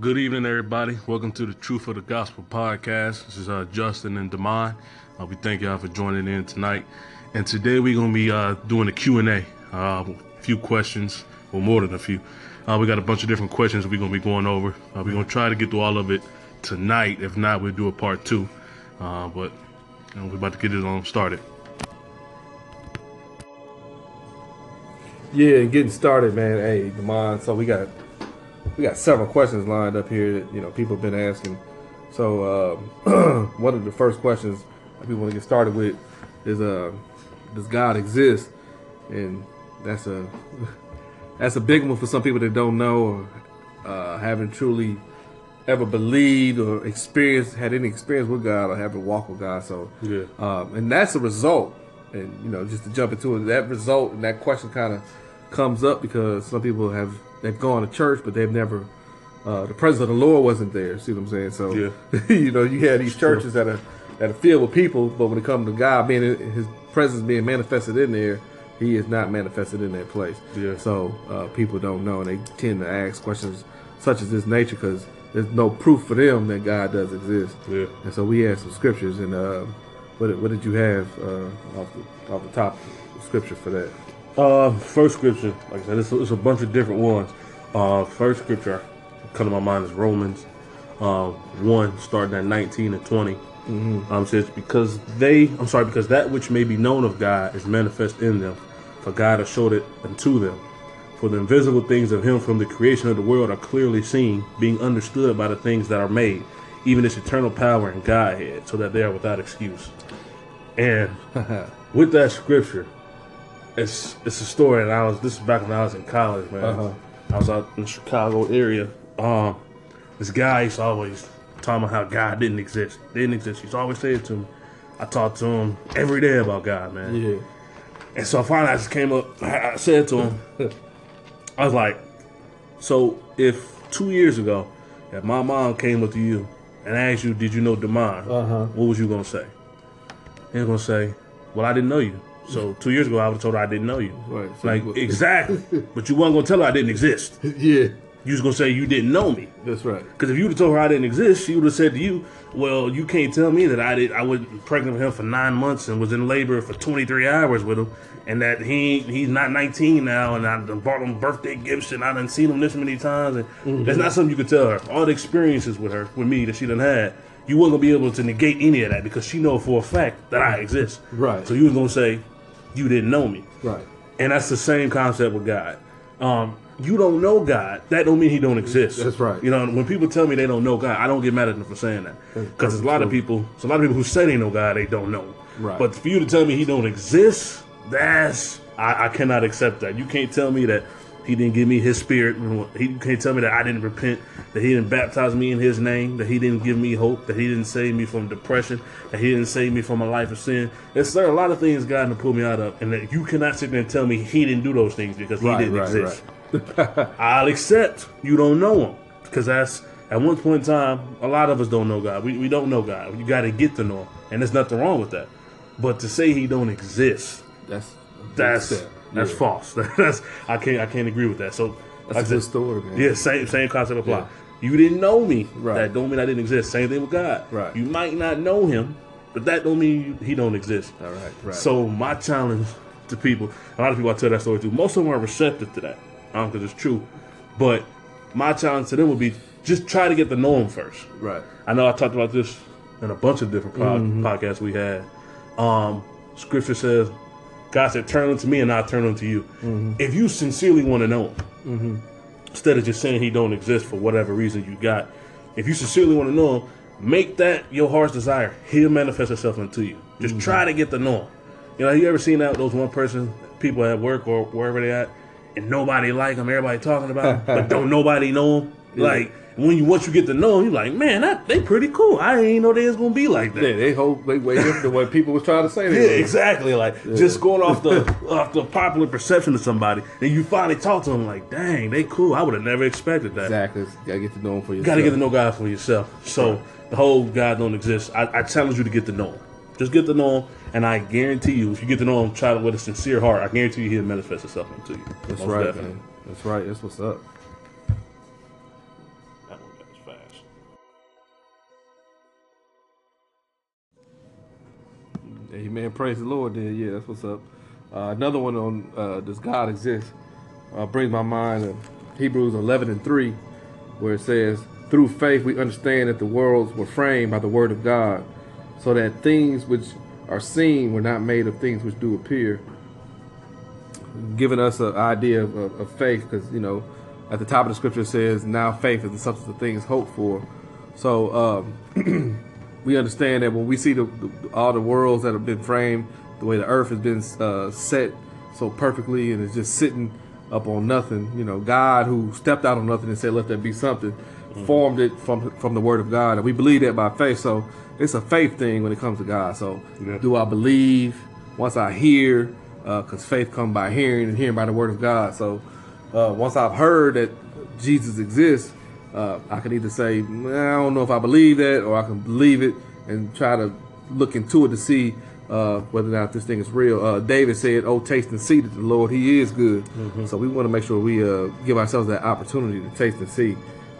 Good evening, everybody. Welcome to the Truth of the Gospel podcast. This is uh, Justin and Demond. Uh, we thank y'all for joining in tonight. And today we're gonna be uh, doing a Q and A. Uh, a few questions, or more than a few. Uh, we got a bunch of different questions we're gonna be going over. Uh, we're gonna try to get through all of it tonight. If not, we'll do a part two. But you know, we're about to get it on started. Yeah, and getting started, man. Hey, Demond. So we got we got several questions lined up here that you know people have been asking. So um, one of the first questions that we want to get started with is, uh, does God exist? And that's a that's a big one for some people that don't know or uh, haven't truly ever believed or experienced had any experience with God or haven't walked with God. So Yeah. um, and that's a result. And you know, just to jump into it, that result and that question kind of comes up because some people have they've gone to church, but they've never. Uh, the presence of the Lord wasn't there. See what I'm saying? So, Yeah. you know, you had these churches that are that are filled with people, but when it comes to God being His presence being manifested in there, He is not manifested in that place. Yeah. So uh, people don't know, and they tend to ask questions such as this nature because there's no proof for them that God does exist. Yeah. And so we had some scriptures, and uh, what, did- what did you have uh, off the off the top scripture for that? Uh, first scripture, like I said, it's, it's a bunch of different ones. Uh, first scripture come to my mind is Romans, uh, one starting at nineteen and 20 Um, says because they, I'm sorry, because that which may be known of God is manifest in them, for God has showed it unto them. For the invisible things of Him from the creation of the world are clearly seen, being understood by the things that are made, even His eternal power and Godhead, so that they are without excuse. And with that scripture, it's it's a story, and I was this is back when I was in college, man. Uh-huh. I was out in the Chicago area. Um, this guy used to always talking about how God didn't exist, didn't exist. He's always saying to me. I talked to him every day about God, man. Yeah. And so finally, I just came up. I said to him, I was like, "So if two years ago, if my mom came up to you and asked you, did you know Demond? Uh-huh. What was you gonna say? He was gonna say, well, I didn't know you. So two years ago, I would have told her I didn't know you. Right. So Like you- exactly, but you wasn't gonna tell her I didn't exist. yeah. You was gonna say you didn't know me. That's right. Because if you would have told her I didn't exist, she would have said to you, "Well, you can't tell me that I did. I was pregnant with him for nine months and was in labor for 23 hours with him, and that he he's not 19 now, and I done bought him birthday gifts, and I done seen him this many times, and Mm-hmm. that's not something you could tell her. All the experiences with her, with me, that she done had, you wasn't gonna be able to negate any of that because she know for a fact that I exist. Right. So you was gonna say you didn't know me. Right. And that's the same concept with God. Um, you don't know God. That don't mean He don't exist. That's right. You know, when people tell me they don't know God, I don't get mad at them for saying that because there's a lot of people. There's a lot of people who say they know God, they don't know. Right. But for you to tell me He don't exist, that's I, I cannot accept that. You can't tell me that He didn't give me His Spirit. He can't tell me that I didn't repent, that He didn't baptize me in His name, that He didn't give me hope, that He didn't save me from depression, that He didn't save me from a life of sin. There's there a lot of things God to pull me out of, and that you cannot sit there and tell me He didn't do those things because He Right, didn't right, exist. I'll accept you don't know him because that's at one point in time a lot of us don't know God. We, we don't know God. You got to get to know him, and there's nothing wrong with that. But to say he don't exist, That's that's step. That's Yeah. false. that's I can't I can't agree with that. So That's like a good story, man. Yeah, same same concept apply. Yeah. You didn't know me. Right. That don't mean I didn't exist. Same thing with God. Right. You might not know him, but that don't mean you, he don't exist. All right. Right. So my challenge to people, a lot of people I tell that story to, most of them are receptive to that, um, because it's true. But my challenge to them would be just try to get to know him first. right. I know I talked about this in a bunch of different pod- Mm-hmm. podcasts we had. Um, scripture says, God said, "Turn unto me, and I'll turn unto you." Mm-hmm. If you sincerely want to know Him, instead of just saying He don't exist for whatever reason you got, if you sincerely want to know Him, make that your heart's desire. He'll manifest Himself unto you. Just try to get to know Him. You know, you ever seen that those one person people at work or wherever they at, and nobody like them, everybody talking about, 'em, but don't nobody know them. Like when you once you get to know them, you're like, man, that they pretty cool. I didn't even know they was gonna be like that. Yeah, they hope they way up to what people was trying to say. Yeah, exactly. Like just going off the off the popular perception of somebody, and you finally talk to them like, dang, they cool. I would have never expected that. Exactly. Gotta get to know them for You yourself. got to get to know God for yourself. So the whole God don't exist. I, I challenge you to get to know Him. Just get to know Him, and I guarantee you, if you get to know Him, try it with a sincere heart. I guarantee you, He'll manifest Himself into you. That's right. That's right. That's what's up. Amen. Praise the Lord. Then, yeah, that's what's up. Uh, another one on uh, does God exist? Uh, brings my mind to Hebrews 11 and 3, where it says, "Through faith we understand that the worlds were framed by the word of God, so that things which are seen were not made of things which do appear." Giving us an idea of, of, of faith, because you know, at the top of the scripture it says, "Now faith is the substance of things hoped for." So um, we understand that when we see the, the, all the worlds that have been framed, the way the earth has been uh, set so perfectly and it's just sitting up on nothing, you know, God who stepped out on nothing and said, "Let there be something," mm-hmm. formed it from from the Word of God, and we believe that by faith. So it's a faith thing when it comes to God. So yeah. do I believe once I hear? Because uh, faith comes by hearing, and hearing by the Word of God. So uh, once I've heard that Jesus exists, uh, I can either say, I don't know if I believe that, or I can believe it and try to look into it to see uh, whether or not this thing is real. Uh, David said, "Oh, taste and see that the Lord He is good." Mm-hmm. So we want to make sure we uh, give ourselves that opportunity to taste and see.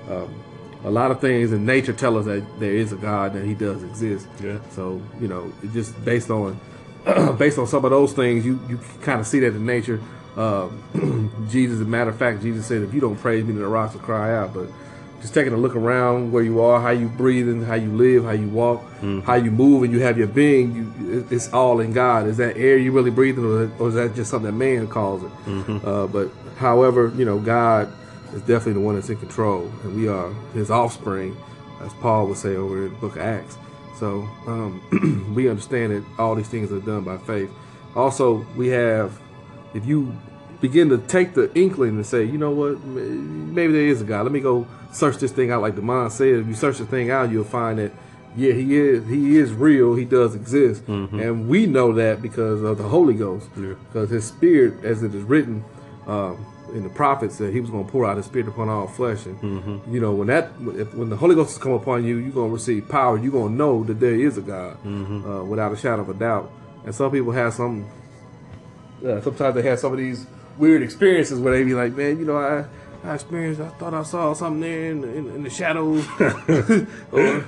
Um, a lot of things in nature tell us that there is a God that He does exist. Yeah. So you know, just based on based on some of those things, you you kind of see that in nature. Uh, Jesus, as a matter of fact, Jesus said, "If you don't praise me, then the rocks will cry out." But just taking a look around where you are, how you breathing, how you live, how you walk, mm-hmm. how you move, and you have your being. You, it's all in God. Is that air you really breathing, or, is that just something that man calls it? Mm-hmm. Uh, but however, you know, God is definitely the one that's in control, and we are His offspring, as Paul would say over in the Book of Acts. So um, we understand that all these things are done by faith. Also, we have, if you begin to take the inkling and say, you know what, maybe there is a God. Let me go search this thing out. Like Demond said, if you search the thing out, you'll find that yeah, he is he is real. He does exist, mm-hmm. and we know that because of the Holy Ghost. Yeah. Because His Spirit, as it is written um, in the prophets, that He was going to pour out His Spirit upon all flesh, and mm-hmm. you know when that if, when the Holy Ghost has come upon you, you're going to receive power. You're going to know that there is a God mm-hmm. uh, without a shadow of a doubt. And some people have some. Uh, sometimes they have some of these weird experiences where they be like, man, you know, I, I experienced, I thought I saw something there in, in, in the shadows, or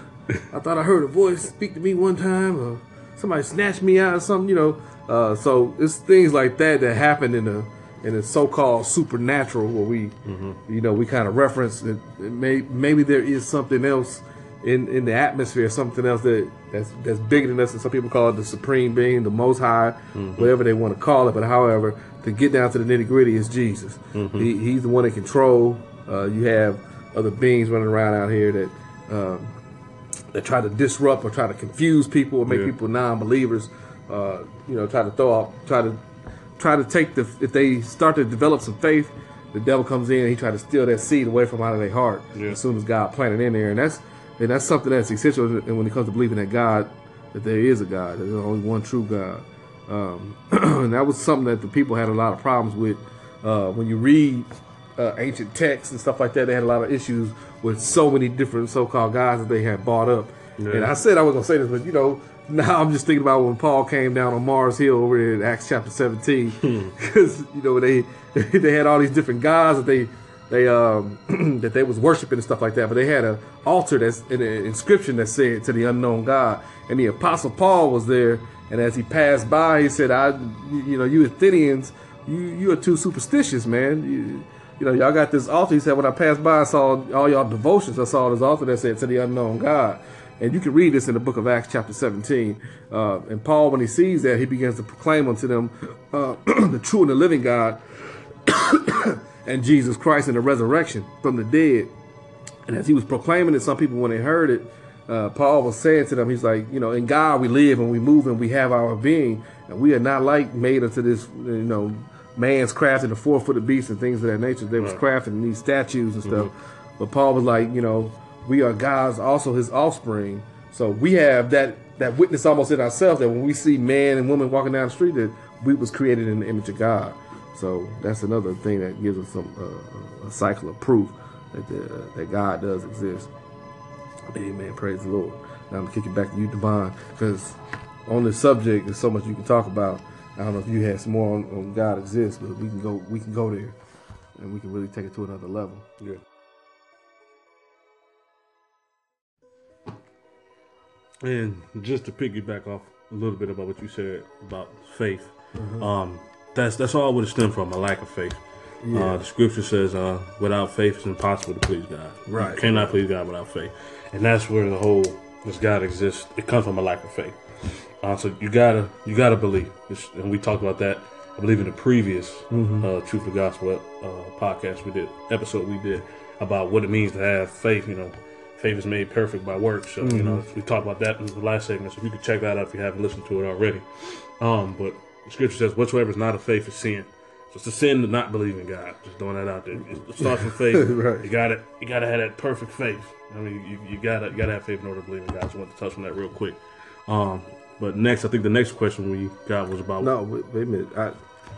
I thought I heard a voice speak to me one time, or somebody snatched me out of something, you know. Uh, so it's things like that that happen in the in the so-called supernatural, where we, mm-hmm. you know, we kind of reference that may, maybe there is something else in in the atmosphere, something else that that's that's bigger than us, and some people call it the supreme being, the most high, mm-hmm. whatever they want to call it. But however, to get down to the nitty gritty is Jesus. Mm-hmm. He, he's the one in control. Uh, you have other beings running around out here that um, that try to disrupt or try to confuse people or make yeah. people non-believers. Uh, you know, try to throw off, try to try to take the if they start to develop some faith, the devil comes in and he try to steal that seed away from out of their heart yeah. as soon as God planted in there, and that's and that's something that's essential And when it comes to believing that God, that there is a God, there's only one true God. Um, and that was something that the people had a lot of problems with. Uh, when you read uh, ancient texts and stuff like that, they had a lot of issues with so many different so-called gods that they had bought up. Yeah. And I said I was gonna say this, but you know, now I'm just thinking about when Paul came down on Mars Hill over there in Acts chapter 17, because hmm. you know they they had all these different gods that they they um that they was worshiping and stuff like that. But they had an altar that's an inscription that said to the unknown God, and the apostle Paul was there. And as he passed by, he said, "I, you know, you Athenians, you you are too superstitious, man. You, you know, y'all got this altar." He said, "When I passed by, I saw all y'all devotions. I saw this altar that said to the unknown God." And you can read this in the book of Acts, chapter 17. Uh, and Paul, when he sees that, he begins to proclaim unto them uh, the true and the living God and Jesus Christ and the resurrection from the dead. And as he was proclaiming it, some people, when they heard it, uh, Paul was saying to them, he's like, you know, in God we live and we move and we have our being, and we are not like made unto this, you know, man's craft and the four footed beast and things of that nature. They was crafting these statues and stuff. Mm-hmm. But Paul was like, you know, we are God's also his offspring. So we have that that witness almost in ourselves that when we see man and woman walking down the street, that we was created in the image of God. So that's another thing that gives us some uh, a cycle of proof that the, that God does exist. Amen. Praise the Lord. Now I'm gonna kick back to you, Devon, because on this subject, there's so much you can talk about. I don't know if you had some more on, on God exists, but we can go we can go there, and we can really take it to another level. Yeah. And just to piggyback off a little bit about what you said about faith. Um, that's that's all what it stemmed from a lack of faith. Uh, the scripture says, uh, "Without faith, it's impossible to please God. Right. You cannot please God without faith." And that's where the whole this God exists. It comes from a lack of faith. Uh, so you gotta you gotta believe, It's- and we talked about that. I believe in the previous uh, Truth of Gospel uh, podcast we did episode we did about what it means to have faith. You know, faith is made perfect by works. So you know we talked about that in the last segment. So you can check that out if you haven't listened to it already. Um, but the scripture says, "Whatsoever is not of faith is sin." It's a sin to not believe in God. Just throwing that out there. It starts with faith. Right. You got it. You got to have that perfect faith. I mean, you, you gotta you gotta have faith in order to believe in God. So I want to touch on that real quick. Um, but next, I think the next question we got was about. No, wait, wait a minute. I,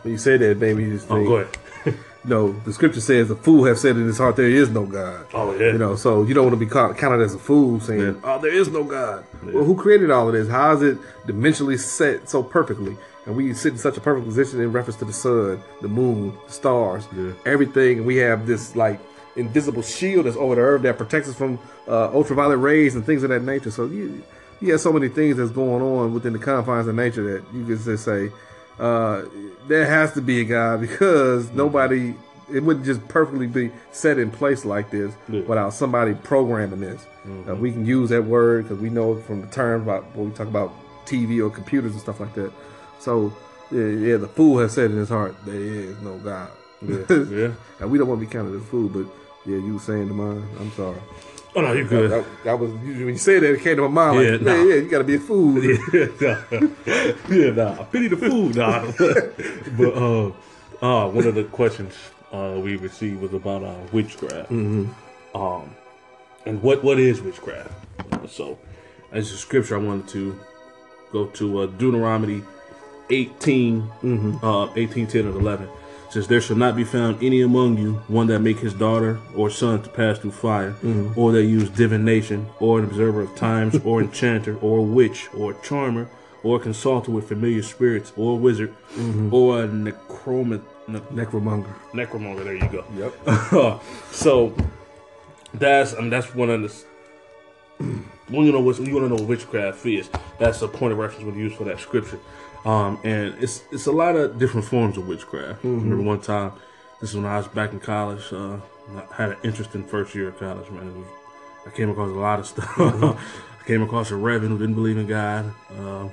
when you say that, baby, you just Oh, think, go ahead. no, the scripture says the fool have said in his heart there is no God. Oh yeah. You know, so you don't want to be caught, counted as a fool saying, "Oh, there is no God." Well, who created all of this? How is it dimensionally set so perfectly? And we sit in such a perfect position in reference to the sun, the moon, the stars, Yeah. everything. We have this like invisible shield that's over the earth that protects us from uh, ultraviolet rays and things of that nature. So you, you have so many things that's going on within the confines of nature that you can just say uh, there has to be a God because nobody. It wouldn't just perfectly be set in place like this Yeah. without somebody programming this. Uh, we can use that word because we know from the term about when we talk about TV or computers and stuff like that. So, yeah, yeah, the fool has said in his heart, there is no God. yeah. and we don't want to be counted as a fool, but yeah, you were saying Demond. I'm sorry. Oh no, you're good. That, that was when you said that, it came to my mind. Yeah, like, nah. yeah, yeah, you got to be a fool. yeah, nah. yeah, nah. I pity the fool, nah. but uh, uh, one of the questions uh, we received was about uh, witchcraft. Um, and what what is witchcraft? So, as a scripture, I wanted to go to uh, Deuteronomy 18, mm-hmm. uh, 18, 10, and 11. It says, There shall not be found any among you one that make his daughter or son to pass through fire, mm-hmm. or that use divination, or an observer of times, or enchanter, or witch, or charmer, or a consulter with familiar spirits, or wizard, mm-hmm. or a necroman- ne- Necromonger. necromonger. There you go. Yep. so that's I mean, that's one of the when you know what you want to know what witchcraft is. That's the point of reference we use for that scripture. Um, and it's it's a lot of different forms of witchcraft. I remember one time, this is when I was back in college. Uh, I had an interesting first year of college. Man, was, I came across a lot of stuff. I came across a reverend who didn't believe in God. Um,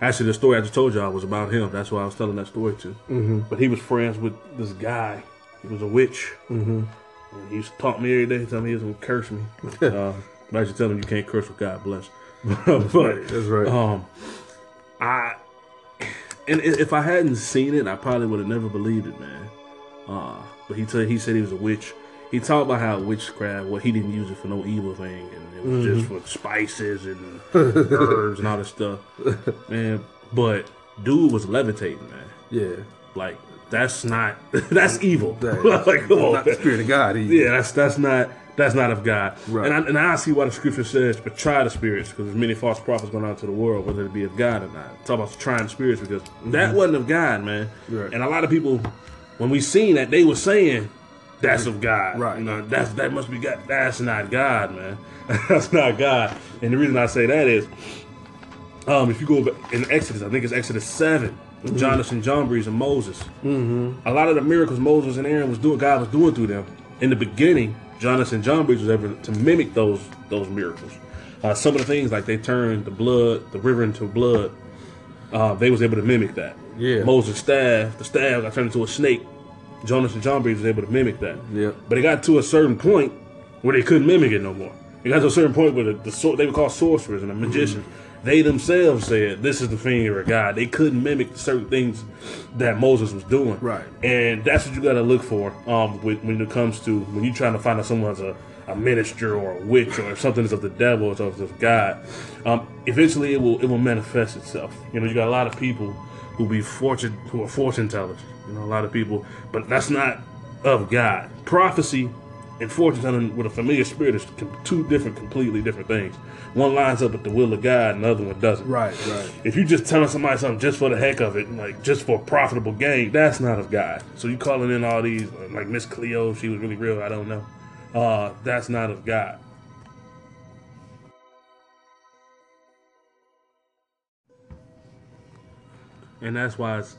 actually, the story I just told y'all was about him. That's why I was telling that story to. Mm-hmm. But he was friends with this guy. He was a witch. Mm-hmm. And he used to talk me every day, tell me he was gonna curse me. uh, but I should tell him you can't curse with God bless. but That's right. um, I and if I hadn't seen it, I probably would have never believed it, man. Uh, but he said he said he was a witch. He talked about how witchcraft, well, he didn't use it for no evil thing, and it was just for spices and herbs and all this stuff, man. But dude was levitating, man. yeah. Like that's not that's evil. That- like come on, not the spirit of God. Either. Yeah, that's that's not that's not of God. Right. And I, and I see why the scripture says, "But try the spirits," because there's many false prophets going out into the world, whether it be of God or not. Talk about trying spirits because that wasn't of God, man. Mm-hmm. Right. And a lot of people, when we seen that, they were saying that's of God. Right. You know, that's that must be God. That's not God, man. that's not God. And the reason I say that is, um, if you go in Exodus, I think it's Exodus 7 with Jonathan, Jambres, and Moses. Mm-hmm. A lot of the miracles Moses and Aaron was doing, God was doing through them. In the beginning, Jonathan, Jambres was able to mimic those those miracles. Uh, some of the things like they turned the blood, the river into blood. Uh, they was able to mimic that. Yeah. Moses' staff, the staff got turned into a snake. Jannes and Jambres was able to mimic that. Yep. But it got to a certain point where they couldn't mimic it no more. It got to a certain point where the, the they were called sorcerers and the magicians. They themselves said this is the finger of God. They couldn't mimic certain things that Moses was doing. Right. And that's what you got to look for um, with, when it comes to when you're trying to find out someone's a, a minister or a witch or if something is of the devil or something of God. Um, eventually, it will it will manifest itself. You know, you got a lot of people who be fortune who are fortune tellers. You know, a lot of people, but that's not of God. Prophecy and fortune telling with a familiar spirit is two different, completely different things. One lines up with the will of God, and the other one doesn't. Right. Right. If you're just telling somebody something just for the heck of it, like just for a profitable gain, that's not of God. So you calling in all these like Miss Cleo, she was really real. I don't know. Uh, that's not of God. and that's why it's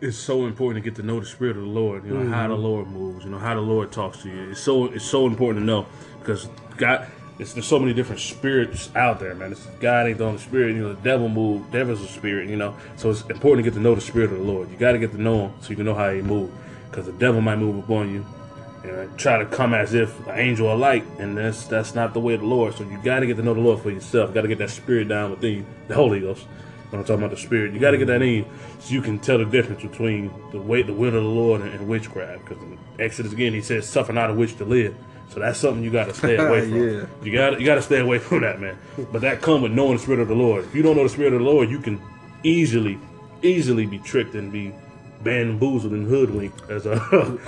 it's so important to get to know the spirit of the Lord. You know how the mm-hmm. Lord moves. You know how the Lord talks to you. It's so it's so important to know because God. It's, there's so many different spirits out there, man. It's, God ain't the only spirit. You know, the devil move. Devil's a spirit. You know, so it's important to get to know the spirit of the Lord. You got to get to know him so you can know how he move. Because the devil might move upon you and try to come as if an angel of light, and that's that's not the way of the Lord. So you got to get to know the Lord for yourself. Got to get that spirit down within you, the Holy Ghost. When I'm talking about the spirit, you got to get that in so you can tell the difference between the way, the will of the Lord, and, and witchcraft. Because in Exodus again, He says, "Suffer not a witch to live." So that's something you got to stay away from. Yeah. You got you got to stay away from that, man. But that come with knowing the spirit of the Lord. If you don't know the spirit of the Lord, you can easily, easily be tricked and be bamboozled and hoodwinked. As a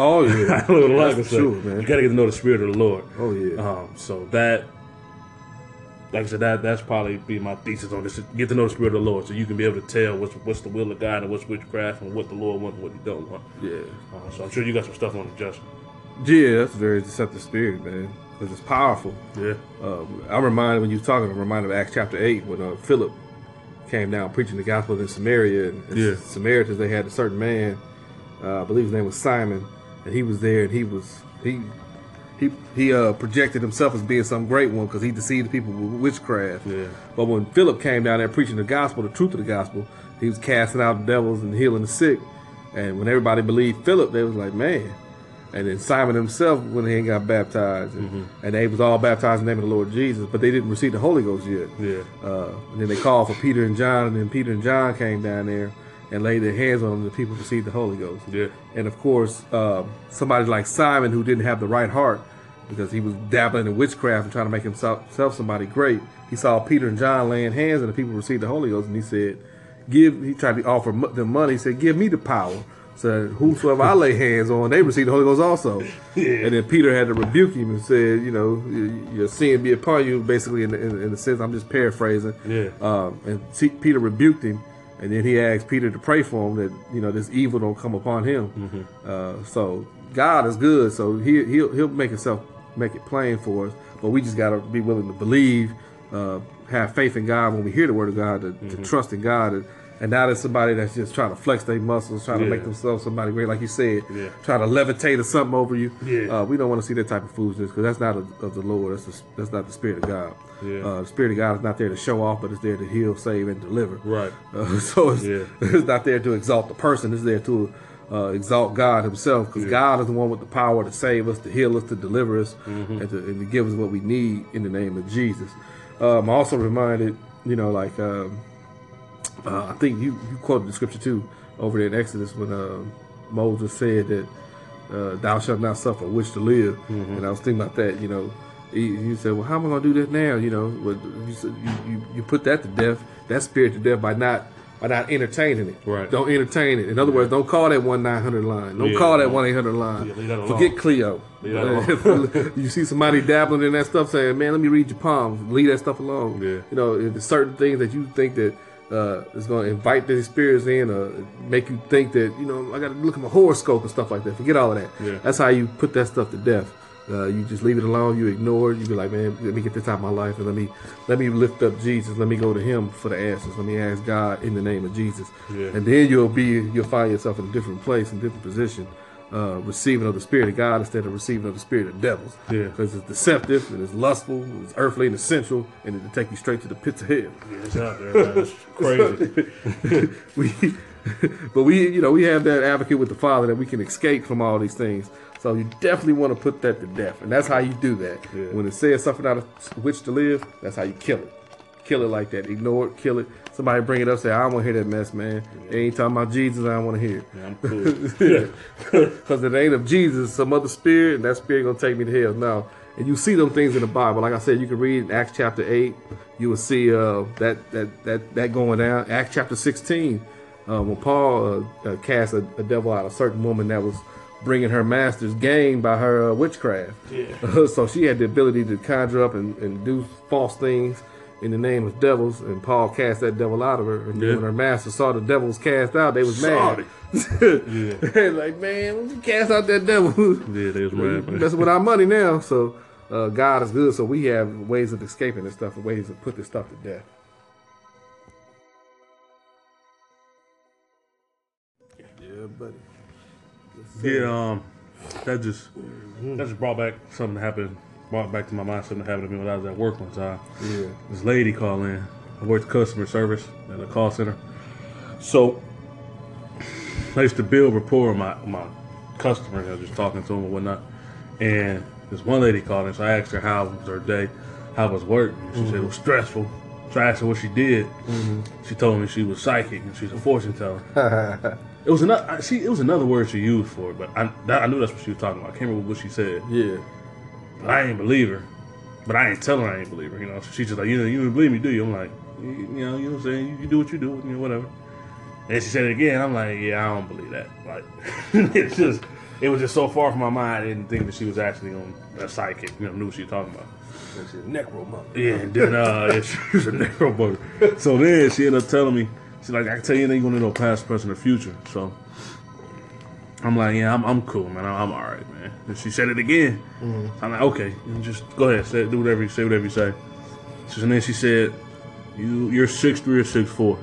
Oh yeah, I don't know what That's true, man. You got to get to know the spirit of the Lord. Oh yeah. Um, so that, like I said, that that's probably be my thesis on this: get to know the spirit of the Lord, so you can be able to tell what's what's the will of God and what's witchcraft and what the Lord wants and what He don't want. yeah. Uh, so I'm sure you got some stuff on it, Justin. Yeah, that's a very deceptive spirit, man. Because it's powerful. Yeah, Um, I'm reminded when you were talking, I'm reminded of Acts chapter 8 when uh, Philip came down preaching the gospel in Samaria. And, and Yeah. Samaritans, they had a certain man, uh, I believe his name was Simon, and he was there and he was, he, he, he uh, projected himself as being some great one because he deceived the people with witchcraft. Yeah. But when Philip came down there preaching the gospel, the truth of the gospel, he was casting out devils and healing the sick. And when everybody believed Philip, they was like, man. And then Simon himself went ahead and got baptized. And, and they was all baptized in the name of the Lord Jesus, but they didn't receive the Holy Ghost yet. yeah, Uh, and then they called for Peter and John, and then Peter and John came down there and laid their hands on them, the people received the Holy Ghost. yeah, And of course, um, somebody like Simon, who didn't have the right heart because he was dabbling in witchcraft and trying to make himself somebody great, he saw Peter and John laying hands and the people received the Holy Ghost, and he said, "Give." He tried to offer them money. He said, "Give me the power." So whosoever I lay hands on, they receive the Holy Ghost also. And then Peter had to rebuke him and said, "You know, your sin be upon you." Basically, in the, in, in the sense, I'm just paraphrasing. Yeah. Um, and Peter rebuked him, and then he asked Peter to pray for him that you know this evil don't come upon him. Uh, so God is good, so he he'll he'll make himself make it plain for us, but we just got to be willing to believe, uh, have faith in God when we hear the word of God, to, to trust in God, and, and not as somebody that's just trying to flex their muscles, trying to make themselves somebody great, like you said, Yeah. trying to levitate or something over you. Yeah. Uh, we don't want to see that type of foolishness because that's not of, of the Lord. That's the, that's not the spirit of God. Yeah. Uh, the spirit of God is not there to show off, but it's there to heal, save, and deliver. Right. Uh, so it's, Yeah. it's not there to exalt the person. It's there to uh, exalt God Himself, because God is the one with the power to save us, to heal us, to deliver us, Mm-hmm. and, to, and to give us what we need in the name of Jesus. Um, I'm also reminded, you know, like um, uh, I think you you quoted the scripture too over there in Exodus when uh, Moses said that uh, "Thou shalt not suffer a witch to live," Mm-hmm. and I was thinking about that. You know, he, he said, "Well, how am I going to do that now?" You know, well, you, you, you you put that to death, that spirit to death by not by not entertaining it. Right. Don't entertain it. In other words, don't call that one nine hundred line. Don't Yeah. call that one eight hundred line. Yeah, leave that alone. Forget Cleo. Leave that you see somebody dabbling in that stuff, saying, "Man, let me read your palms." Leave that stuff alone. Yeah. You know, certain things that you think that uh, is going to invite these spirits in, or make you think that you know I got to look at my horoscope and stuff like that. Forget all of that. Yeah. That's how you put that stuff to death. Uh, you just leave it alone. You ignore it. You be like, man, let me get this out of my life, and let me let me lift up Jesus. Let me go to Him for the answers. Let me ask God in the name of Jesus, Yeah. and then you'll be you'll find yourself in a different place, in a different position, uh, receiving of the Spirit of God instead of receiving of the Spirit of devils. Yeah. because it's deceptive and it's lustful, and it's earthly and essential, and it'll take you straight to the pits of hell. Yeah, it's out there, man. It's crazy. we but we you know we have that advocate with the father that we can escape from all these things so you definitely want to put that to death and that's how you do that. Yeah. when it says something out of witch to live that's how you kill it. Kill it like that. Ignore it kill it. Somebody bring it up say i don't want to hear that mess man. They ain't talking about jesus i don't want to hear Yeah, I'm cool. because it ain't of jesus some other spirit and that spirit gonna take me to hell. No. And you see them things in the bible. Like i said you can read in acts chapter 8 you will see uh, that, that that that going down. Acts chapter 16 uh, when paul uh, uh, cast a, a devil out of a certain woman that was bringing her master's gain by her uh, witchcraft Yeah. so she had the ability to conjure up and, and do false things in the name of devils and paul cast that devil out of her and Yeah. when her master saw the devils cast out they was Saw mad it. They're like man you cast out that devil Yeah, they was mad, man. messing with our money now so uh, god is good so we have ways of escaping this stuff and ways to put this stuff to death Yeah, buddy. Yeah, um, that just mm-hmm. that just brought back something that happened. Brought back to my mind something that happened to me when I was at work one time. Yeah. This lady called in. I worked customer service at a call center. So I used to build rapport with my my customers. I was just talking to them and whatnot. And this one lady called in, so I asked her how was her day, how was work. And she said it mm-hmm. was stressful. So I asked her what she did. Mm-hmm. She told me she was psychic and she's a fortune teller. It was another. She it was another word she used for it, but I that, I knew that's what she was talking about. I can't remember what she said, Yeah. but I ain't believe her. But I ain't tell her I ain't believe her. You know, so she's just like, you know, you don't believe me, do you? I'm like, you, you know, you know what I'm saying? You, you do what you do, you know, whatever. And she said it again. I'm like, yeah, I don't believe that. Like, it's just, it was just so far from my mind. I didn't think that she was actually on a psychic. You know, knew what she was talking about. That's your necromonger. Yeah, and then uh, yeah, she was a necromancer. So then she ended up telling me, she's like, I can tell you anything to know, past, present, or future. So I'm like, yeah, I'm, I'm cool, man. I'm, I'm all right, man. And she said it again. Mm-hmm. I'm like, okay, just go ahead, say, do whatever you say, whatever you say. So and then she said, you you're six three or six four.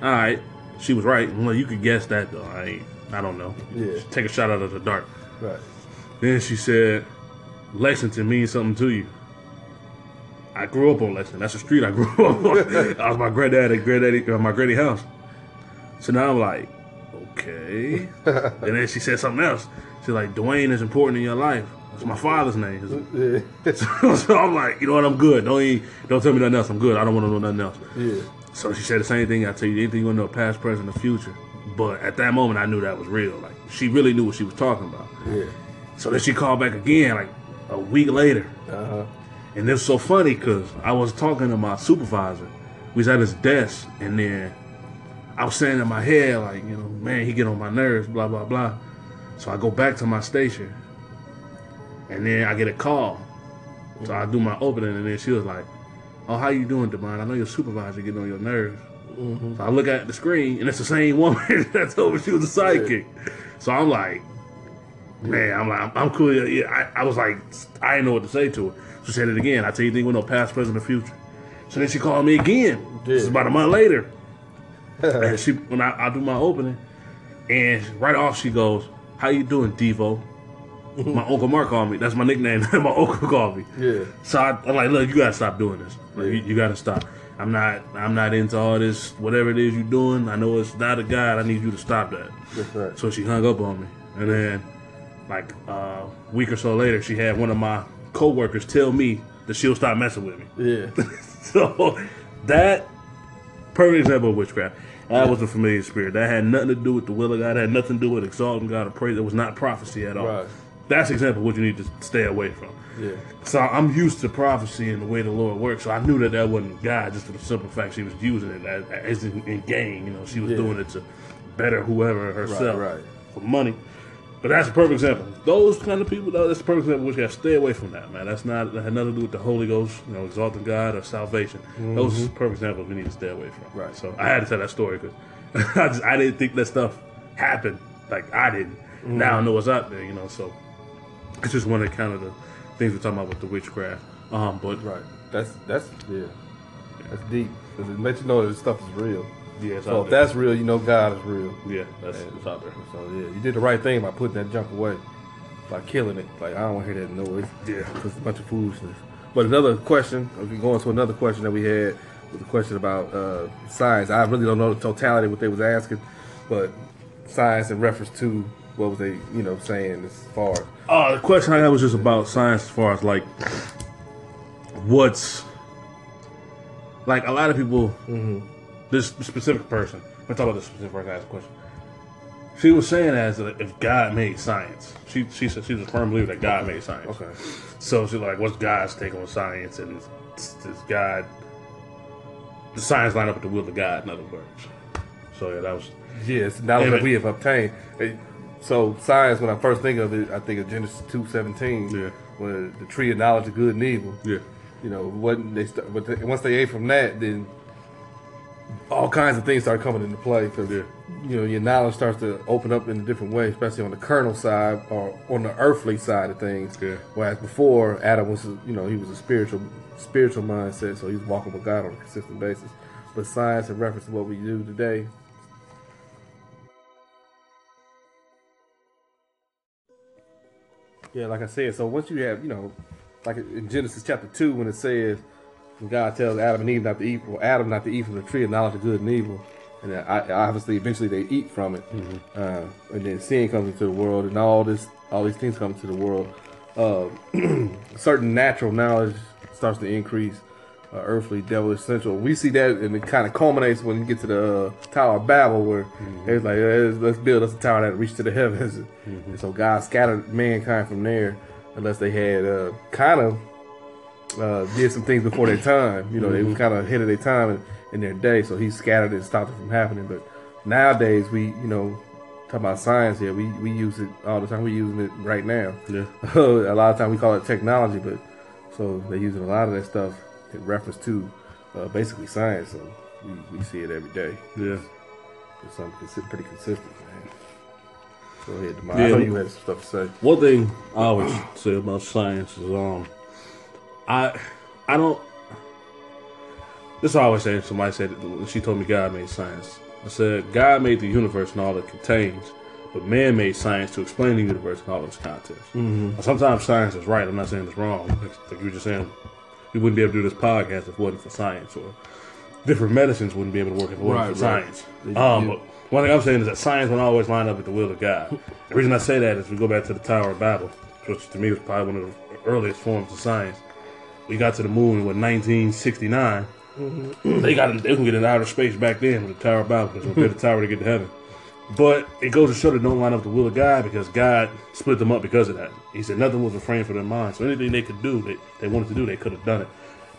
All right, she was right. Well, you could guess that though. I I don't know. Yeah. Just take a shot out of the dark. Right. Then she said, Lexington means something to you. I grew up on Lexington. That's the street I grew up on. I was my granddaddy, granddaddy, uh, my granny house. So now I'm like, okay. and then she said something else. She's like, Dwayne is important in your life. It's my father's name. Yeah. so I'm like, you know what? I'm good. Don't even, don't tell me nothing else. I'm good. I don't want to know nothing else. yeah. So she said the same thing. I tell you anything you want to know, past, present, or future. But at that moment, I knew that was real. Like she really knew what she was talking about. Yeah. So then she called back again, like a week later. Uh huh. And it's so funny because I was talking to my supervisor. We was at his desk, and then I was saying in my head, like, you know, man, he get on my nerves, blah, blah, blah. So I go back to my station, and then I get a call. So I do my opening, and then she was like, oh, how you doing, Devon? I know your supervisor getting on your nerves. Mm-hmm. So I look at the screen, and it's the same woman that told me she was a sidekick. So I'm like, man, I'm like, I'm, I'm cool. Yeah, I, I was like, I didn't know what to say to her. She said it again. I tell you, think we know past, present, or future. So then she called me again. This is about a month later. and she, when I, I do my opening, and right off she goes, "How you doing, Devo?" my uncle Mark called me. That's my nickname. my uncle called me. Yeah. So I, I'm like, look, you gotta stop doing this. Like, you, you gotta stop. I'm not. I'm not into all this. Whatever it is you're doing, I know it's not a God. I need you to stop that. That's right. So she hung up on me, and then, like uh, a week or so later, she had one of my coworkers tell me that she'll stop messing with me. Yeah. so that perfect example of witchcraft. That was a familiar spirit. That had nothing to do with the will of God. That had nothing to do with exalting God or praise. It was not prophecy at all. Right. That's example of what you need to stay away from. Yeah. So I'm used to prophecy and the way the Lord works. So I knew that that wasn't God, just for the simple fact she was using it as, as in, in gain. You know, she was Yeah. doing it to better whoever herself right. for money. But that's a perfect example. Those kind of people, though, that's a perfect example. Which you got to stay away from that, man. That's not that had nothing to do with the Holy Ghost, you know, exalting God or salvation. Those are perfect examples we need to stay away from. Mm-hmm. Right. So I had to tell that story because I just I didn't think that stuff happened. Like I didn't. Mm-hmm. Now I know what's out there, you know. So it's just one of the kind of the things we're talking about with the witchcraft. Um, but Right. That's that's yeah. That's deep. 'Cause it lets you know that this stuff is real. Yeah, So if that's real, you know God is real. yeah, that's it's out there. So yeah, you did the right thing by putting that junk away, by killing it. Like I don't want to hear that noise. Yeah. it's a bunch of foolishness. But another question, if we go into another question that we had, was a question about uh, science. I really don't know the totality of what they was asking, but science in reference to what was they, you know, saying as far. as- Uh, the question I had was just about science as far as like what's like a lot of people this specific person I'm talking about this specific person asked the question. She was saying as if God made science. She she said she's a firm believer that God made science. Okay. So she's like, what's God's take on science and does God the science line up with the will of God, in other words. So yeah, that was Yes, Yeah, that we have obtained. So science, when I first think of it, I think of Genesis two seventeen, Yeah. when the tree of knowledge of good and evil. yeah. You know, what they start, but they, once they ate from that, then all kinds of things start coming into play because yeah. you know your knowledge starts to open up in a different way, especially on the carnal side or on the earthly side of things. Yeah. Whereas before, Adam was you know he was a spiritual spiritual mindset, so he was walking with God on a consistent basis. But science, in reference to what we do today. Yeah, like I said, so once you have, you know, like in Genesis chapter 2, when it says, when God tells Adam and Eve not to eat, well, Adam not to eat from the tree of knowledge of good and evil, and I, obviously eventually they eat from it, uh, and then sin comes into the world, and all this, all these things come into the world. Uh, certain natural knowledge starts to increase. Uh, earthly, devilish, central. We see that, and it kind of culminates when you get to the uh, Tower of Babel, where it's like, "Let's- let's build us a tower that reaches to the heavens. And so God scattered mankind from there, unless they had uh, kind of uh, did some things before their time. You know, they were kind of ahead of their time in, in their day. So he scattered it and stopped it from happening. But nowadays, we, you know, talk about science here. We we use it all the time. We're using it right now. Yeah. a lot of time we call it technology, but so they're using a lot of that stuff in reference to uh, basically science. So we, we see it every day. Yeah. It's something consi- pretty consistent, man. Go ahead, Demar. Yeah. I know you had some stuff to say. One thing I always say about science is um I I don't this is what I always say somebody said she told me God made science. I said God made the universe and all it contains, but man made science to explain the universe and all its contents. Mm-hmm. Sometimes science is right. I'm not saying it's wrong. Like, you were just saying, we wouldn't be able to do this podcast if it wasn't for science, or different medicines wouldn't be able to work if it wasn't Right, for right. science. Yeah. Um, but one thing I'm saying is that science won't always line up with the will of God. the reason I say that is we go back to the Tower of Babel, which to me was probably one of the earliest forms of science. We got to the moon in what 1969. Mm-hmm. They got they can get in outer space back then with the Tower of Babel because built a tower to get to heaven. But it goes to show that don't line up the will of God because God split them up because of that. He said nothing was refrained from their mind. So anything they could do, they, they wanted to do, they could have done it.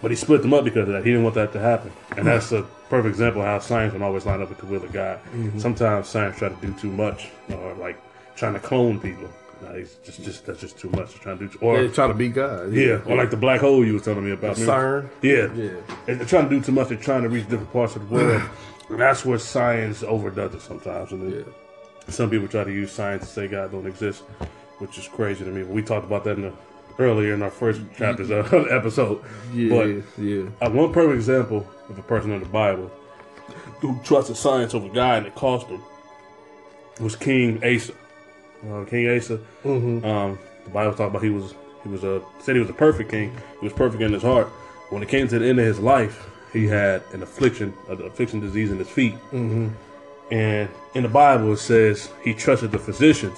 But he split them up because of that. He didn't want that to happen. And hmm. that's a perfect example of how science don't always line up with the will of God. Mm-hmm. Sometimes science try to do too much or like trying to clone people. It's just, just that's just too much. Trying to do, or They're trying to be God. yeah, or like the black hole you was telling me about. CERN. Yeah. Yeah. And they're trying to do too much. They're trying to reach different parts of the world. and that's where science overdoes it sometimes. And then Yeah. some people try to use science to say God don't exist, which is crazy to me. But we talked about that in the, earlier in our first chapters of the episode. Yeah, But yeah. uh, one perfect example of a person in the Bible who trusted science over God and it cost him was King Asa. Uh, king Asa. Um, the Bible talks about he was he was a said he was a perfect king. He was perfect in his heart. When it came to the end of his life, he had an affliction, an affliction disease in his feet. Mm-hmm. And in the Bible, it says he trusted the physicians,